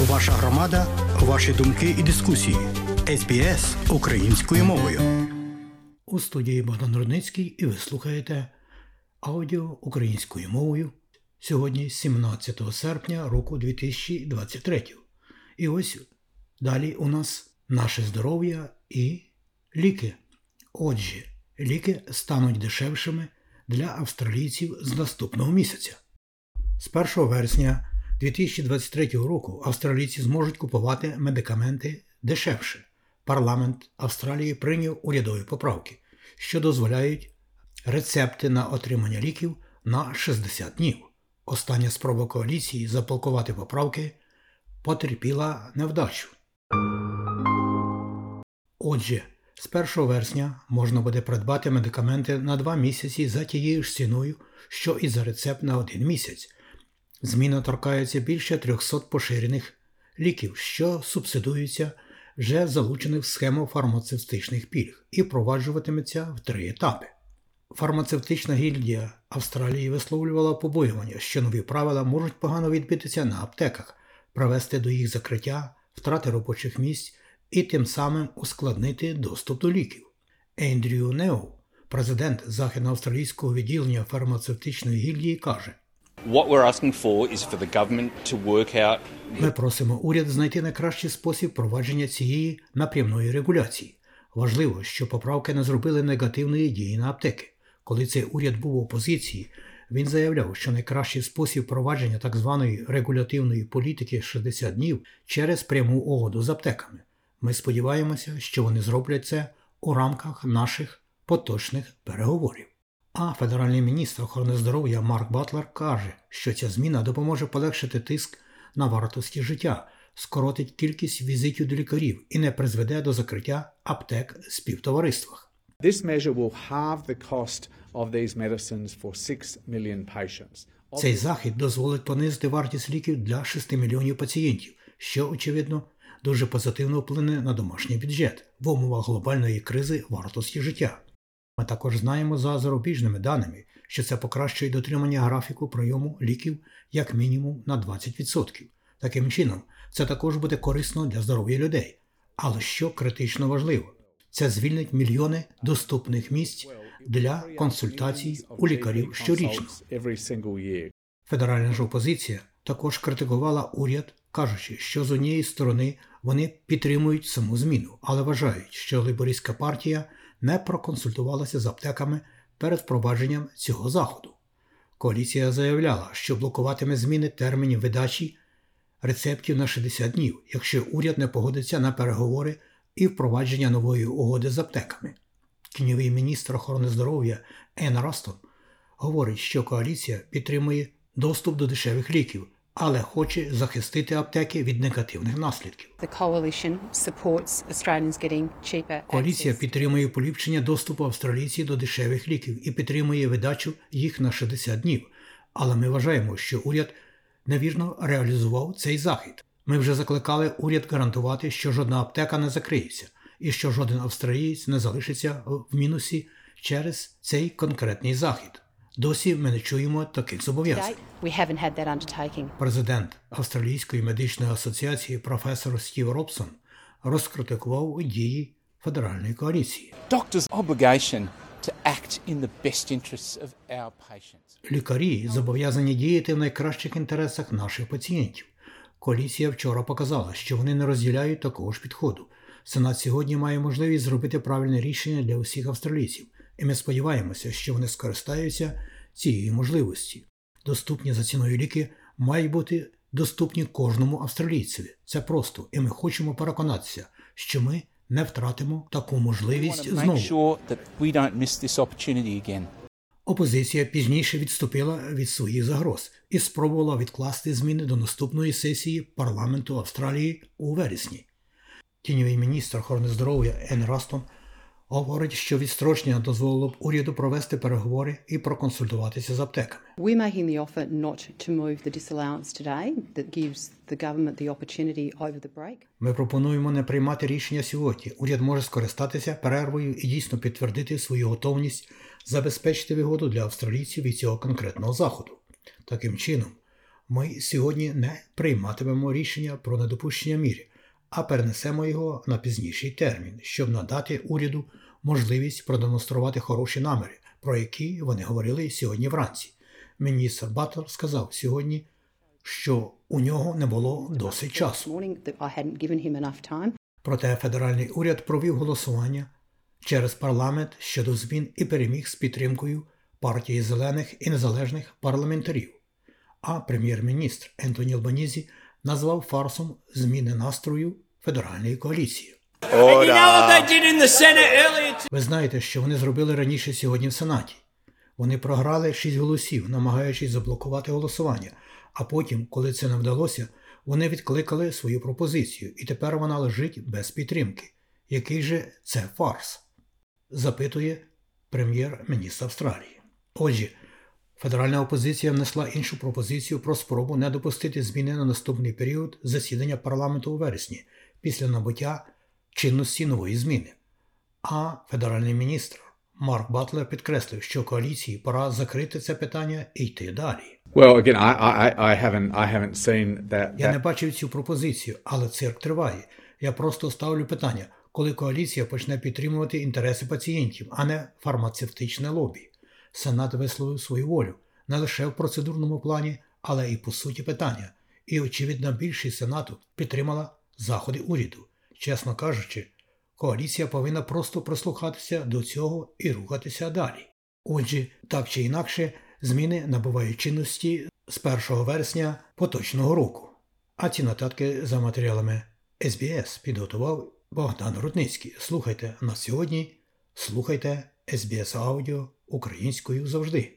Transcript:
Ваша громада, ваші думки і дискусії. СБС українською мовою. У студії Богдан Рудницький і ви слухаєте аудіо українською мовою сьогодні 17 серпня року 2023. І ось далі у нас наше здоров'я і ліки. Отже, ліки стануть дешевшими для австралійців з наступного місяця. З 1 вересня 2023 року австралійці зможуть купувати медикаменти дешевше. Парламент Австралії прийняв урядові поправки, що дозволяють рецепти на отримання ліків на 60 днів. Остання спроба коаліції заполкувати поправки потерпіла невдачу. Отже, з 1 вересня можна буде придбати медикаменти на 2 місяці за тією ж ціною, що і за рецепт на 1 місяць. Зміна торкається більше 300 поширених ліків, що субсидуються вже залучених в схему фармацевтичних пільг і впроваджуватиметься в три етапи. Фармацевтична гільдія Австралії висловлювала побоювання, що нові правила можуть погано відбитися на аптеках, привести до їх закриття, втрати робочих місць і тим самим ускладнити доступ до ліків. Ендрю Нео, президент західноавстралійського відділення фармацевтичної гільдії, каже: Ми просимо уряд знайти найкращий спосіб провадження цієї напрямної регуляції. Важливо, що поправки не зробили негативної дії на аптеки. Коли цей уряд був в опозиції, він заявляв, що найкращий спосіб провадження так званої регулятивної політики 60 днів через пряму угоду з аптеками. Ми сподіваємося, що вони зроблять це у рамках наших поточних переговорів. А федеральний міністр охорони здоров'я Марк Батлер каже, що ця зміна допоможе полегшити тиск на вартості життя, скоротить кількість візитів до лікарів і не призведе до закриття аптек в співтовариствах. This measure will halve the cost of these medicines for 6 million patients. Цей захід дозволить понизити вартість ліків для 6 мільйонів пацієнтів, що, очевидно, дуже позитивно вплине на домашній бюджет в умовах глобальної кризи вартості життя. Ми також знаємо за зарубіжними даними, що це покращує дотримання графіку прийому ліків як мінімум на 20%. Таким чином, це також буде корисно для здоров'я людей. Але що критично важливо, це звільнить мільйони доступних місць для консультацій у лікарів щорічно. Федеральна ж опозиція також критикувала уряд, кажучи, що з однієї сторони вони підтримують саму зміну, але вважають, що лейбористська партія не проконсультувалася з аптеками перед впровадженням цього заходу. Коаліція заявляла, що блокуватиме зміни термінів видачі рецептів на 60 днів, якщо уряд не погодиться на переговори і впровадження нової угоди з аптеками. Тіньовий міністр охорони здоров'я Ен Растон говорить, що коаліція підтримує доступ до дешевих ліків, але хоче захистити аптеки від негативних наслідків. Коаліція підтримує поліпшення доступу австралійців до дешевих ліків і підтримує видачу їх на 60 днів. Але ми вважаємо, що уряд невірно реалізував цей захід. Ми вже закликали уряд гарантувати, що жодна аптека не закриється і що жоден австралієць не залишиться в мінусі через цей конкретний захід. Досі ми не чуємо таких зобов'язань. Президент Австралійської медичної асоціації професор Стів Робсон розкритикував дії федеральної коаліції. Лікарі зобов'язані діяти в найкращих інтересах наших пацієнтів. Коаліція вчора показала, що вони не розділяють такого ж підходу. Сенат сьогодні має можливість зробити правильне рішення для усіх австралійців, і ми сподіваємося, що вони скористаються цією можливості. Доступні за ціною ліки мають бути доступні кожному австралійцеві. Це просто, і ми хочемо переконатися, що ми не втратимо таку можливість знову. Опозиція пізніше відступила від своїх загроз і спробувала відкласти зміни до наступної сесії парламенту Австралії у вересні. Тіньовий міністр охорони здоров'я Ен Растон говорить, що відстрочення дозволило б уряду провести переговори і проконсультуватися з аптеками. We're making the offer not to move the disallowance today that gives the government the opportunity over the break. Ми пропонуємо не приймати рішення сьогодні. Уряд може скористатися перервою і дійсно підтвердити свою готовність забезпечити вигоду для австралійців від цього конкретного заходу. Таким чином, Ми сьогодні не прийматимемо рішення про недопущення мірі, а перенесемо його на пізніший термін, щоб надати уряду можливість продемонструвати хороші наміри, про які вони говорили сьогодні вранці. Міністр Батлер сказав сьогодні, що у нього не було досить часу. Проте федеральний уряд провів голосування через парламент щодо змін і переміг з підтримкою партії зелених і незалежних парламентарів. А прем'єр-міністр Ентоні Албанізі назвав фарсом зміни настрою федеральної коаліції. Ви знаєте, що вони зробили раніше сьогодні в Сенаті. Вони програли 6 голосів, намагаючись заблокувати голосування. А потім, коли це не вдалося, вони відкликали свою пропозицію, і тепер вона лежить без підтримки. Який же це фарс? запитує прем'єр-міністр Австралії. Отже, федеральна опозиція внесла іншу пропозицію про спробу не допустити зміни на наступний період засідання парламенту у вересні після набуття чинності нової зміни. А федеральний міністр Марк Батлер підкреслив, що коаліції пора закрити це питання і йти далі. Well, again, I, I, I haven't I haven't seen that. Я не бачив цю пропозицію, але цирк триває. Я просто ставлю питання, коли коаліція почне підтримувати інтереси пацієнтів, а не фармацевтичне лобі. Сенат висловив свою волю не лише в процедурному плані, але і по суті питання. І, очевидно, більшість Сенату підтримала заходи уряду. Чесно кажучи, коаліція повинна просто прислухатися до цього і рухатися далі. Отже, так чи інакше, зміни набувають чинності з 1 вересня поточного року. А ці нотатки за матеріалами СБС підготував Богдан Рудницький. Слухайте нас сьогодні, слухайте СБС Аудіо українською завжди.